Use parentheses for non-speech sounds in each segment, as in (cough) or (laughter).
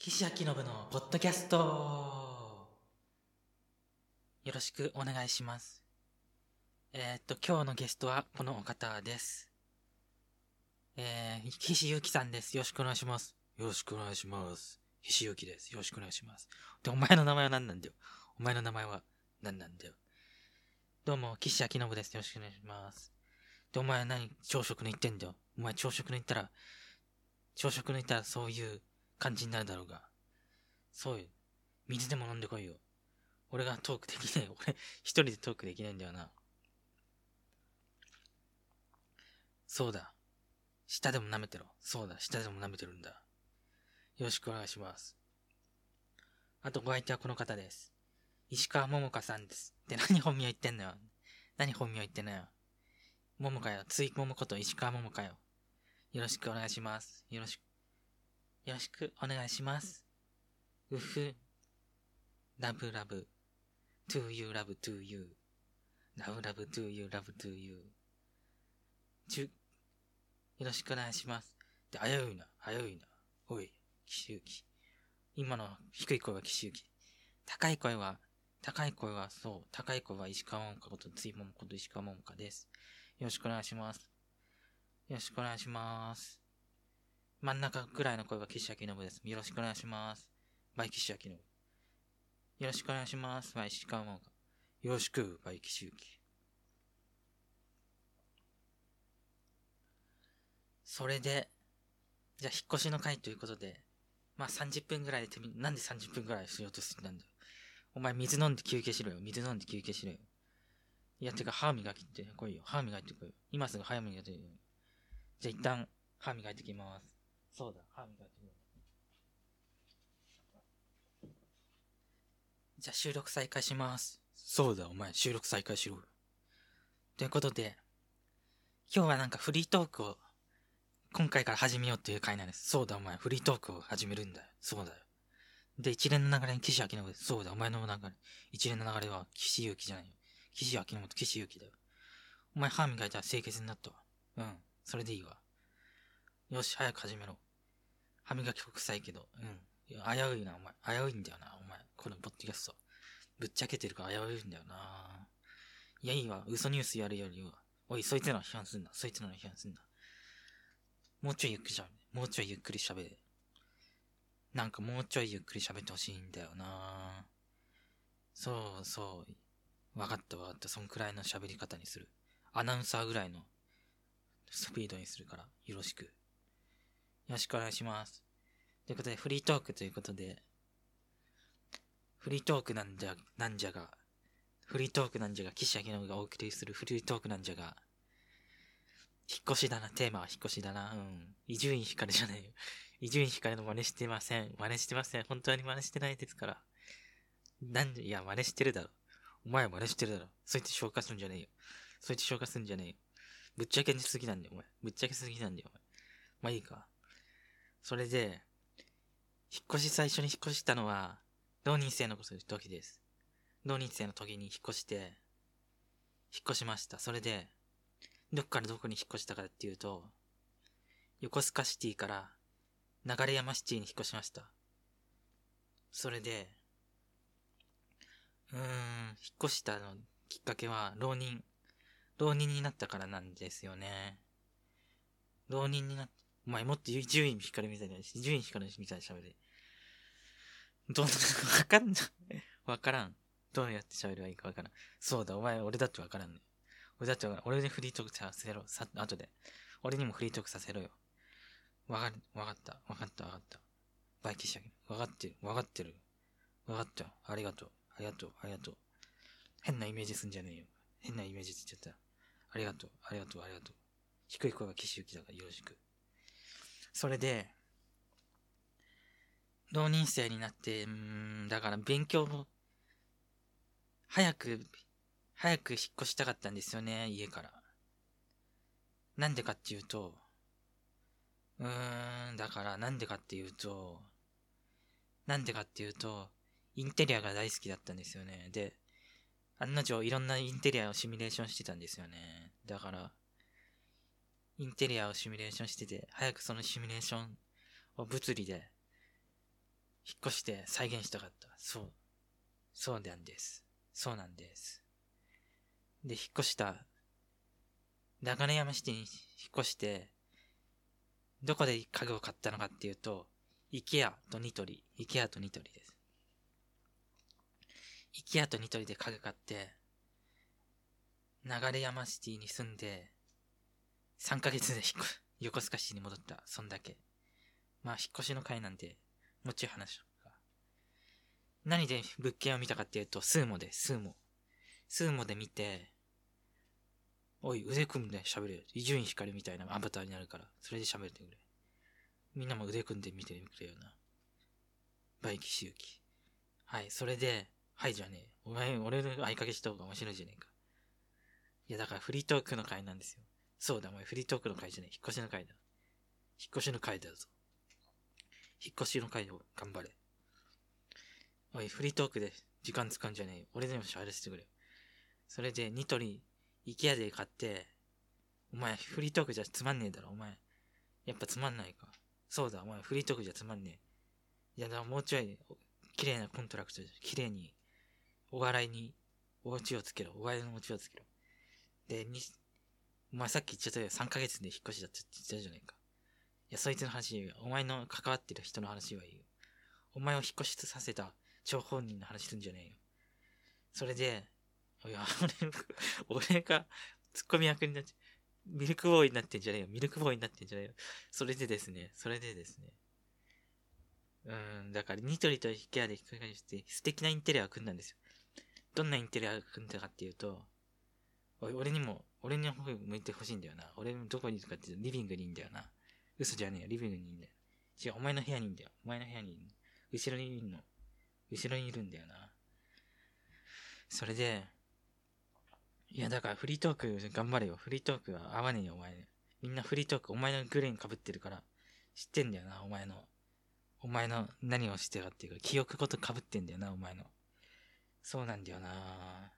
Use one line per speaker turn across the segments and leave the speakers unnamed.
岸明信のポッドキャストよろしくお願いします。えー、っと、今日のゲストはこのお方です。えー、岸優樹さんです。よろしくお願いします。よろしくお願いします。岸優樹です。よろしくお願いします。で、お前の名前は何なんだよ。お前の名前は何なんだよ。どうも、岸明信です。よろしくお願いします。で、お前は何朝食抜いてんだよ。お前朝食抜いたら、朝食抜いたらそういう感じになるだろうが。そうよ。水でも飲んでこいよ。俺がトークできない。(laughs) 俺、一人でトークできないんだよな。そうだ。舌でも舐めてろ。そうだ。舌でも舐めてるんだ。よろしくお願いします。あと、ご相手はこの方です。石川桃香さんです。で、何本名言ってんのよ。何本名言ってんのよ。桃香よ。つい桃子と石川桃香よ。よろしくお願いします。よろしく。よろしくお願いします。うふ。ラブラブ。to you, love to you. love, love to you, love to you. ちゅ、よろしくお願いします。で、危ういな、危ういな。おい、岸優樹。今の低い声は岸優樹。高い声は、高い声は、そう、高い声は石川桃香こと、ついももこと石川桃香です。よろしくお願いします。よろしくお願いします。真ん中ぐらいの声は岸陽伸です。よろしくお願いします。 by 岸陽伸。よろしくお願いします。 by 石川桃香。よろしく、 by 岸優樹。それで、じゃあ引っ越しの会ということで、まあ30分ぐらいでてみ、なんで30分ぐらいしようとしてたんだ？よ。お前水飲んで休憩しろよ。水飲んで休憩しろよ。いや、てか歯磨きって来いよ。歯磨いてこいよ。今すぐ歯磨いてこいよ。じゃあ一旦歯磨いてきます。そうだ、歯磨。じゃあ収録再開します。そうだ、お前収録再開しろよ。ということで、今日はなんかフリートークを今回から始めようっていう回なんです。そうだ、お前フリートークを始めるんだよ。そうだよ。で、一連の流れに岸明信。そうだ、お前の流れ。一連の流れは岸優樹じゃないよ。岸明信と岸優樹だよ。お前歯磨いたら清潔になったわ。うん。それでいいわ。よし、早く始めろ。歯磨き臭いけど。うん。いや危ういな、お前。危ういんだよな、お前。このポッドキャスト。ぶっちゃけてるから危ういんだよな。いや、いいわ。嘘ニュースやるよりは。おい、そいつらの批判すんな。そいつらの批判すんな。もうちょいゆっくりしゃべれ。もうちょいゆっくりしゃべれ。なんかもうちょいゆっくり喋ってほしいんだよな。そうそう。わかったわかった。そんくらいの喋り方にする。アナウンサーぐらいのスピードにするから、よろしく。よろしくお願いします。ということで、フリートークということで、フリートークなんじゃ、なんじゃが、フリートークなんじゃが、岸明信がお送りするフリートークなんじゃが、引っ越しだな、テーマは引っ越しだな、うん。伊集院光じゃないよ。(laughs) 伊集院光の真似してません。真似してません。本当に真似してないですから。なんで、いや、真似してるだろ。お前は真似してるだろ。そう言って紹介するんじゃねえよ。そう言って紹介するんじゃねえよ。ぶっちゃけすぎなんだよ、お前。ぶっちゃけすぎなんだよ、お前。まあいいか。それで、引っ越し最初に引っ越したのは、浪人生の時です。浪人生の時に引っ越して、引っ越しました。それで、どっからどこに引っ越したかっていうと、横須賀シティから流山シティに引っ越しました。それで、うーん、引っ越したのきっかけは、浪人、浪人になったからなんですよね。浪人になっ、お前もっと伊集院光みたいな、伊集院光みたいな喋り。どう、わかんない。わからん。どうやって喋ればいいかわからん。そうだ、お前、俺だってわからんね。俺だってわからん。俺にフリートークさせろ。さ、後で。俺にもフリートークさせろよ。わかる、わかった、わかった、わかった。バイキシャわかってる、わかってる。わかった。ありがとう、ありがとう、ありがとう。変なイメージすんじゃねえよ。変なイメージつっちゃった。ありがとう、ありがとう、ありがとう。低い声は岸優樹だからよろしく。それで、浪人生になって、うーん、だから勉強も、早く、早く引っ越したかったんですよね、家から。なんでかっていうと、うーん、だからなんでかっていうと、なんでかっていうと、インテリアが大好きだったんですよね。で、案の定いろんなインテリアをシミュレーションしてたんですよね。だから、インテリアをシミュレーションしてて、早くそのシミュレーションを物理で引っ越して再現したかった。そう。そうなんです。そうなんです。で、引っ越した、流山市に引っ越して、どこで家具を買ったのかっていうと、イケアとニトリ、イケアとニトリです。イケアとニトリで家具買って、流山シティに住んで、3ヶ月で引っ越横須賀市に戻った。そんだけ。まあ、引っ越しの会なんで、もちょい話しようか。何で物件を見たかっていうと、スーモで、スーモ。スーモで見て、おい、腕組んで喋れよ。伊集院光みたいなアバターになるから、それで喋ってくれ。みんなも腕組んで見てくれよな。 by 岸優樹。はい、それで、はいじゃねえ。お前、俺の合鍵した方が面白いじゃねえか。いや、だからフリートークの回なんですよ。そうだ、お前フリートークの回じゃねえ。引っ越しの回だ。引っ越しの回だぞ。引っ越しの回を頑張れ。おい、フリートークで時間使うんじゃねえ。俺でも喋らせてくれよ。それで、ニトリ、イケアで買って、お前、フリートークじゃつまんねえだろ、お前。やっぱつまんないか。そうだ、お前、フリートークじゃつまんねえ。いや、だもうちょい、綺麗なコントラクトで、綺麗に、お笑いに、お家をつけろ。お笑いのオチをつけろ。で、に、お前さっき言っちゃったよ。3ヶ月で引っ越しだって言ったじゃないか。いや、そいつの話よ。お前の関わってる人の話はいいよ。お前を引っ越しさせた張本人の話するんじゃねえよ。それで、いや、俺、(laughs) 俺がツッコミ役になって、ミルクボーイになってんじゃねえよ。ミルクボーイになってんじゃねえよ。それでですね、それでですね。うん、だからニトリとヒケアで引っ掛かりして素敵なインテリアを組んだんですよ。どんなインテリアを組んだかっていうと、俺にも、俺の方向いてほしいんだよな。俺のどこにいるかってリビングにいんだよな。嘘じゃねえよ。リビングにいんだよ。違う、お前の部屋にいんだよ。お前の部屋にいる。後ろにいるの。後ろにいるんだよな。それで、いや、だからフリートーク頑張れよ。フリートークは合わねえよ、お前。みんなフリートーク、お前のグレーン被ってるから、知ってんだよな、お前の。お前の何をしてるかっていうか、記憶ごと被ってんだよな、お前の。そうなんだよな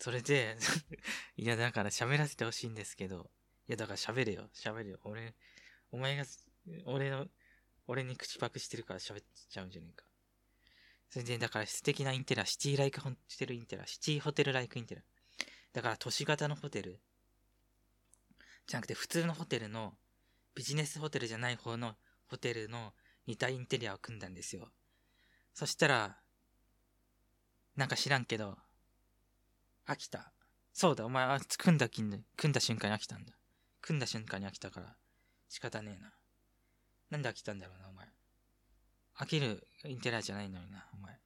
それで (laughs) いや、だから喋らせてほしいんですけど、いや、だから喋れよ、喋れよ。俺、お前が、俺の、俺に口パクしてるから喋っちゃうんじゃねえか。それで、だから素敵なインテラ、シティ like ホテルインテラ、シティホテル like インテラ。だから都市型のホテル。じゃなくて普通のホテルの、ビジネスホテルじゃない方のホテルの似たインテリアを組んだんですよ。そしたら、なんか知らんけど、飽きた。そうだ、お前、あ、組んだ組んだ瞬間に飽きたんだ。組んだ瞬間に飽きたから、仕方ねえな。なんで飽きたんだろうな、お前。飽きるインテリアじゃないのにな、お前。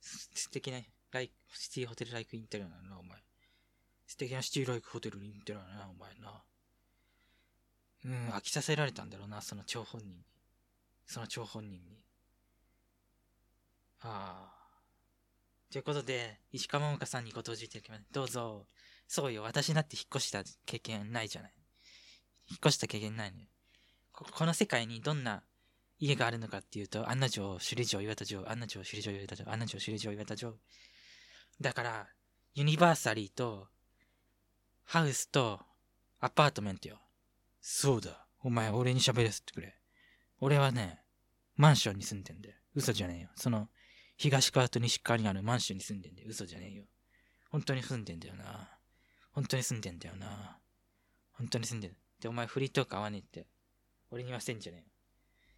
素敵な、ライシティホテルライクインテリアなのな、お前。素敵なシティライクホテルに行ってるな、お前な。うん、飽きさせられたんだろうな、その張本人に。その張本人に。ああ。ということで、石川桃香さんにご登場いただきます。どうぞ。そうよ、私だって引っ越した経験ないじゃない。引っ越した経験ないね。ここの世界にどんな家があるのかっていうと、案の定、首里城、岩田城、案の定、首里城、岩田城、案の定、首里城、岩田城。だから、ユニバーサリーとハウスとアパートメントよ。そうだ。お前、俺に喋らせてくれ。俺はね、マンションに住んでんだよ。嘘じゃねえよ。その、東側と西側にあるマンションに住んでんだよ。嘘じゃねえよ。本当に住んでんだよな。本当に住んでんだよな。本当に住んでる。で、お前フリートーク合わねえって。俺に言わせんじゃねえよ。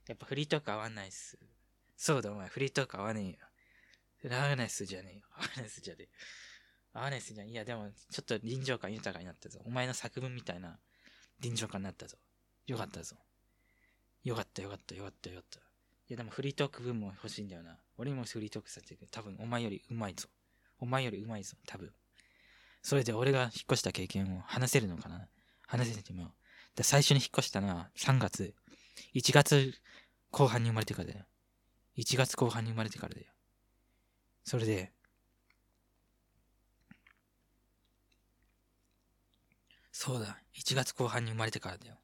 やっぱフリートーク合わないっす。そうだ、お前フリートーク合わねえよ。合わないっすじゃねえよ。合わないっすじゃねえよ。合わないっすじゃん。いや、でも、ちょっと臨場感豊かになったぞ。お前の作文みたいな臨場感になったぞ。よかったぞ。よかったよかったよかったよかった。いや、でもフリートーク分も欲しいんだよな。俺もフリートークさせてくれ。多分、お前よりうまいぞ。お前よりうまいぞ。多分。それで俺が引っ越した経験を話せるのかな話せてみよう。で最初に引っ越したのは3月。1月後半に生まれてからだよ。1月後半に生まれてからだよ。それで、そうだ。1月後半に生まれてからだよ。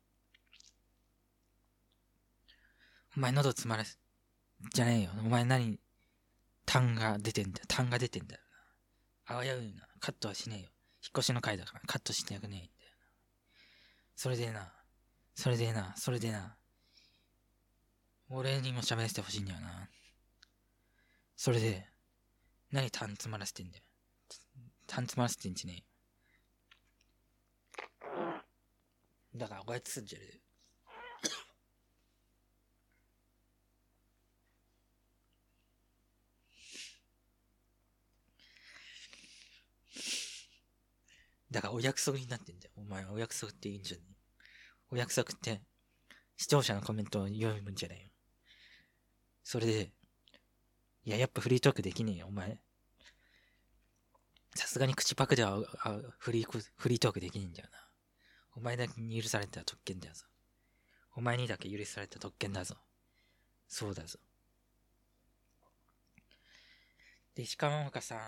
お前喉詰まらす。じゃねえよ。お前何、痰が出てんだよ。痰が出てんだよな。あわやうな。カットはしねえよ。引っ越しの回だからカットしてやくねえんだよな。それでな。それでな。それでな。俺にも喋らせてほしいんだよな。それで、何タン詰まらせてんだよ。タン詰まらせてんじゃねえよ。だから、おやつすんじゃねえよ。だからお約束になってんだよ。お前お約束っていいんじゃねえお約束って、視聴者のコメントを読むんじゃないよ。それで、いや、やっぱフリートークできねえよ、お前。さすがに口パクではあフリー、フリートークできねえんだよな。お前だけに許された特権だよぞ。お前にだけ許された特権だぞ。そうだぞ。で、石川桃香さん。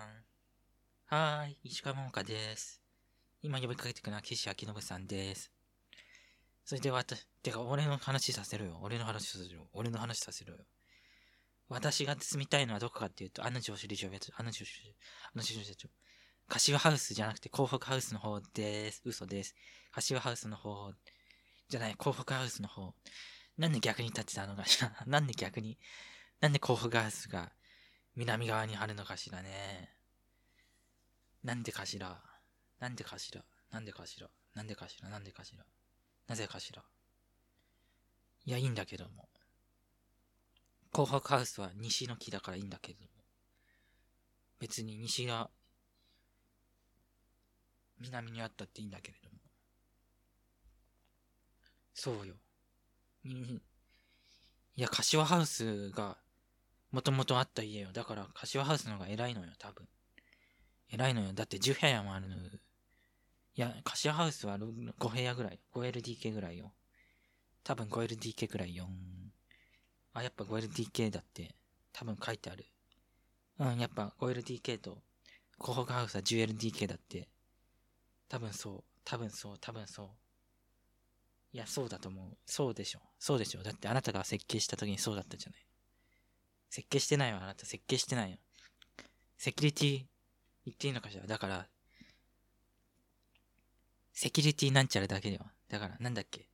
はーい、石川桃香です。今呼びかけてくるのは岸明信さんです。それで私、てか俺の話させろよ。俺の話させろよ。俺の話させろよ。私が住みたいのはどこかっていうと、あの女子理事長、あの女子、あの女子理事長。柏ハウスじゃなくて港北ハウスの方です。嘘です。柏ハウスの方、じゃない、港北ハウスの方。なんで逆に立ってたのかしら？(laughs) なんで逆に、なんで港北ハウスが南側にあるのかしらね。なんでかしら？なんでかしら？なんでかしら？なんでかしら？なんでかしら？なぜかしら？いや、いいんだけども。紅白ハウスは西の木だからいいんだけども。別に西が南にあったっていいんだけれども。そうよ。いや、柏ハウスがもともとあった家よ。だから柏ハウスの方が偉いのよ、多分。偉いのよ。だって10部屋もあるの。いや、柏ハウスは5部屋ぐらい。5LDK ぐらいよ。多分 5LDK ぐらいよ。あ、やっぱ 5LDK だって。多分書いてある。うん、やっぱ 5LDK と、紅白ハウスは 10LDK だって。多分そう。多分そう。多分そう。いや、そうだと思う。そうでしょ。そうでしょ。だってあなたが設計した時にそうだったじゃない。設計してないよ、あなた。設計してないよ。セキュリティ言っていいのかしらだから、セキュリティなんちゃらだけよ。だから、なんだっけ？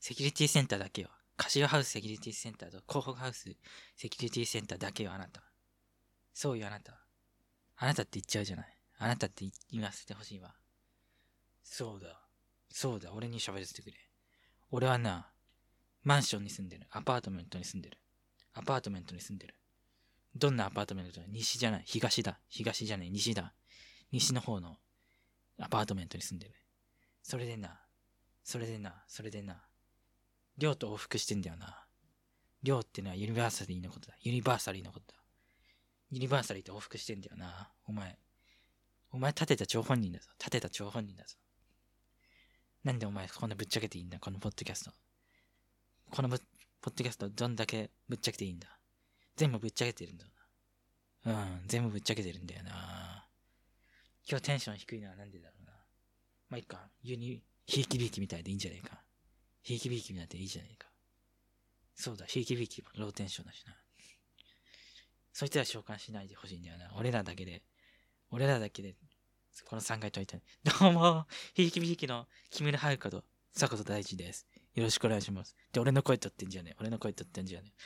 セキュリティセンターだけよ。柏ハウスセキュリティセンターと広北ハウスセキュリティセンターだけよ、あなた。そうよ、あなた。あなたって言っちゃうじゃない。あなたって言わせてほしいわ。そうだ。そうだ、俺に喋らせてくれ。俺はな、マンションに住んでる。アパートメントに住んでる。アパートメントに住んでる。どんなアパートメントだ？西じゃない。東だ。東じゃない。西だ。西の方のアパートメントに住んでる。それでな、それでな、それでな、寮と往復してんだよな。寮ってのは university のことだ。 university のことだ。 university と往復してんだよな。お前。お前立てた張本人だぞ。立てた張本人だぞ。なんでお前こんなぶっちゃけていいんだ？このポッドキャスト。このぶポッドキャストどんだけぶっちゃけていいんだ？全部ぶっちゃけてるんだよな。うん、全部ぶっちゃけてるんだよな。今日テンション低いのはなんでだろうな。まあ、いいか。ユニ、ひいきびいきみたいでいいんじゃないか。ひいきびいきみたいでいいじゃないか。そうだ、ひいきびいきもローテンションだしな。そいつら召喚しないでほしいんだよな。俺らだけで、俺らだけで、この3回解いて。どうも、ひいきびいきの木村遥香と坂戸大地です。よろしくお願いします。で、俺の声取ってんじゃねえ。俺の声取ってんじゃねえ。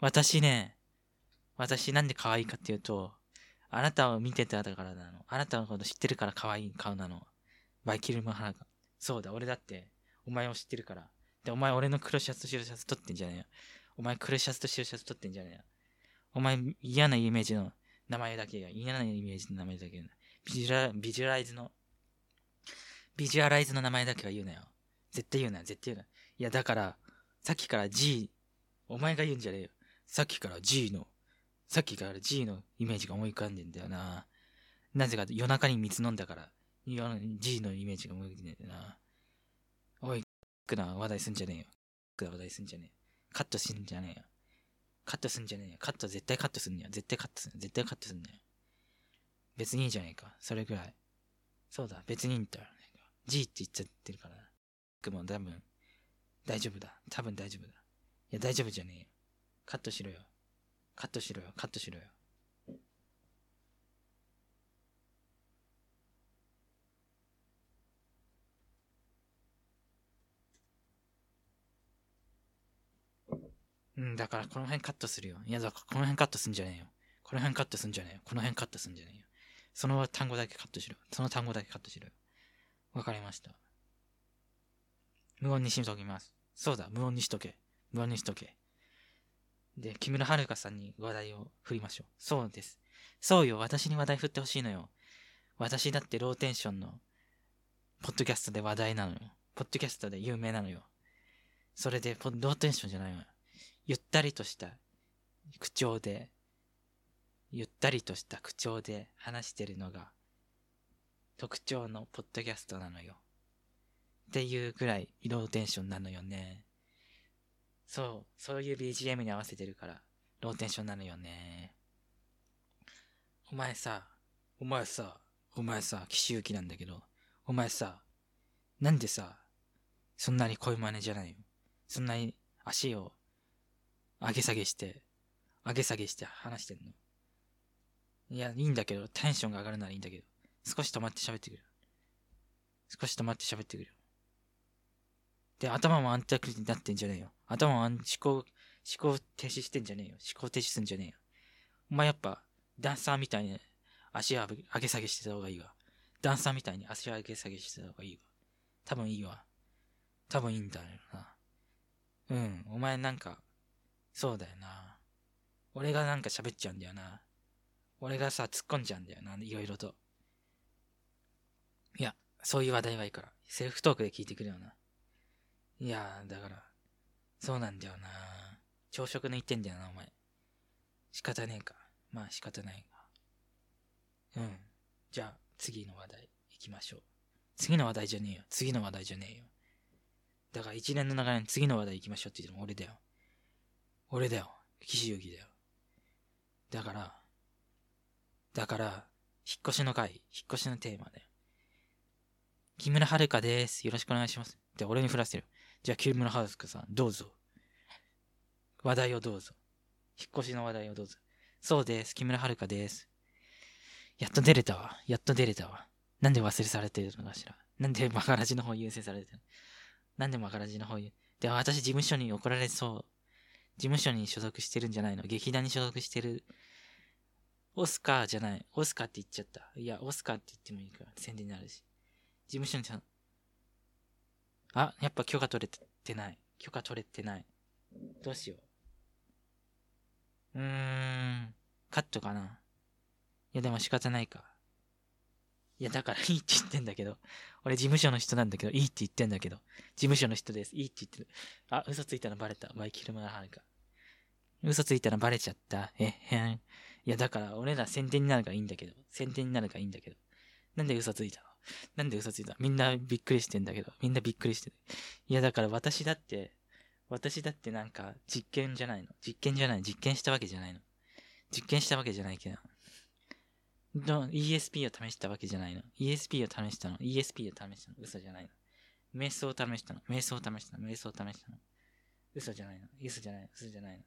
私ね、私なんで可愛いかっていうと、あなたを見てたからなの。あなたのこと知ってるから可愛い顔なの。バイキルマハラが。そうだ、俺だって、お前を知ってるから。で、お前俺の黒シャツと白シャツ取ってんじゃねえよ。お前黒シャツと白シャツ取ってんじゃねえよ。お前嫌なイメージの名前だけが、嫌なイメージの名前だけが、ビジュラ、ビジュアライズの、ビジュアライズの名前だけは言うなよ。絶対言うな、絶対言うな。いや、だから、さっきから G、お前が言うんじゃねえよ。さっきから G の、さっきから G のイメージが思い浮かんでんだよな。なぜか夜中に水飲んだから、G のイメージが思い浮かんでんだよな。おい、くな話題すんじゃねえよ。くな話題すんじゃねえよ。カットすんじゃねえよ。カットすんじゃねえよ。カット絶対カットすんねよ。絶対カットすん絶対カットすんねよ。別にいいじゃねえか。それぐらい。そうだ、別にいいんだよ。G って言っちゃってるから。くも多分、大丈夫だ。多分大丈夫だ。いや、大丈夫じゃねえよ。カットしろよ。カットしろよ。カットしろよ。うん、だからこの辺カットするよ。いや、だからこの辺カットすんじゃねえよ。この辺カットすんじゃねえよ。この辺カットすんじゃねえよ。その単語だけカットしろ。その単語だけカットしろよ。わかりました。無音にしときます。そうだ、無音にしとけ。無音にしとけ。で、木村遥さんに話題を振りましょう。そうです。そうよ、私に話題振ってほしいのよ。私だってローテンションの、ポッドキャストで話題なのよ。ポッドキャストで有名なのよ。それで、ローテンションじゃないわ。ゆったりとした口調で、ゆったりとした口調で話してるのが、特徴のポッドキャストなのよ。っていうぐらいローテンションなのよね。そう、そういう BGM に合わせてるから、ローテンションなのよね。お前さ、お前さ、お前さ、岸優希なんだけど、お前さ、なんでさ、そんなに声真似じゃないよ。そんなに足を上げ下げして、上げ下げして話してんの？いや、いいんだけど、テンションが上がるならいいんだけど、少し止まって喋ってくれよ。少し止まって喋ってくれよ。で、頭も安定になってんじゃねえよ。頭も思考、思考停止してんじゃねえよ。思考停止すんじゃねえよ。お前やっぱ、ダンサーみたいに足上げ下げしてた方がいいわ。ダンサーみたいに足上げ下げしてた方がいいわ。多分いいわ。多分いいんだよな。うん、お前なんか、そうだよな。俺がなんか喋っちゃうんだよな。俺がさ、突っ込んじゃうんだよな、いろいろと。いや、そういう話題はいいから。セルフトークで聞いてくれよな。いやだから、そうなんだよな。朝食抜いてんだよな、お前。仕方ねえか。まあ仕方ないが。うん。じゃあ、次の話題行きましょう。次の話題じゃねえよ。次の話題じゃねえよ。だから一連の流れに次の話題行きましょうって言っても俺だよ。俺だよ。岸優希だよ。だから、だから、引っ越しの回、引っ越しのテーマだよ。木村遥です。よろしくお願いします。って俺に振らせる。じゃあ、木村遥さん、どうぞ。話題をどうぞ。引っ越しの話題をどうぞ。そうです。木村遥です。やっと出れたわ。やっと出れたわ。なんで忘れされてるのかしら。なんでマガラジの方優先されてるなんでマガラジの方優？で、私事務所に怒られそう。事務所に所属してるんじゃないの？劇団に所属してる。オスカーじゃない。オスカーって言っちゃった。いや、オスカーって言ってもいいから、宣伝になるし。事務所に、あ、やっぱ許可取れてない。許可取れてない。どうしよう。うーん、カットかな。いや、でも仕方ないか。いや、だからいいって言ってんだけど。俺事務所の人なんだけど、いいって言ってんだけど。事務所の人です。いいって言ってる。あ、嘘ついたのバレた。マイケル・マーハルか。嘘ついたのバレちゃった。えへん。いや、だから俺ら宣伝になるからいいんだけど。宣伝になるからいいんだけど。なんで嘘ついたの？なんで嘘ついた？みんなびっくりしてんだけど。みんなびっくりしてる。いや、だから私だって、私だってなんか実験じゃないの。実験じゃない。実験したわけじゃないの。実験したわけじゃないけど。ど ESP を試したわけじゃないの。ESP を試したの。ESP を試したの。嘘じゃないの。瞑想を試したの。瞑想を試したの。瞑想を試したの。嘘じゃないの。嘘じゃないの。嘘じゃないの。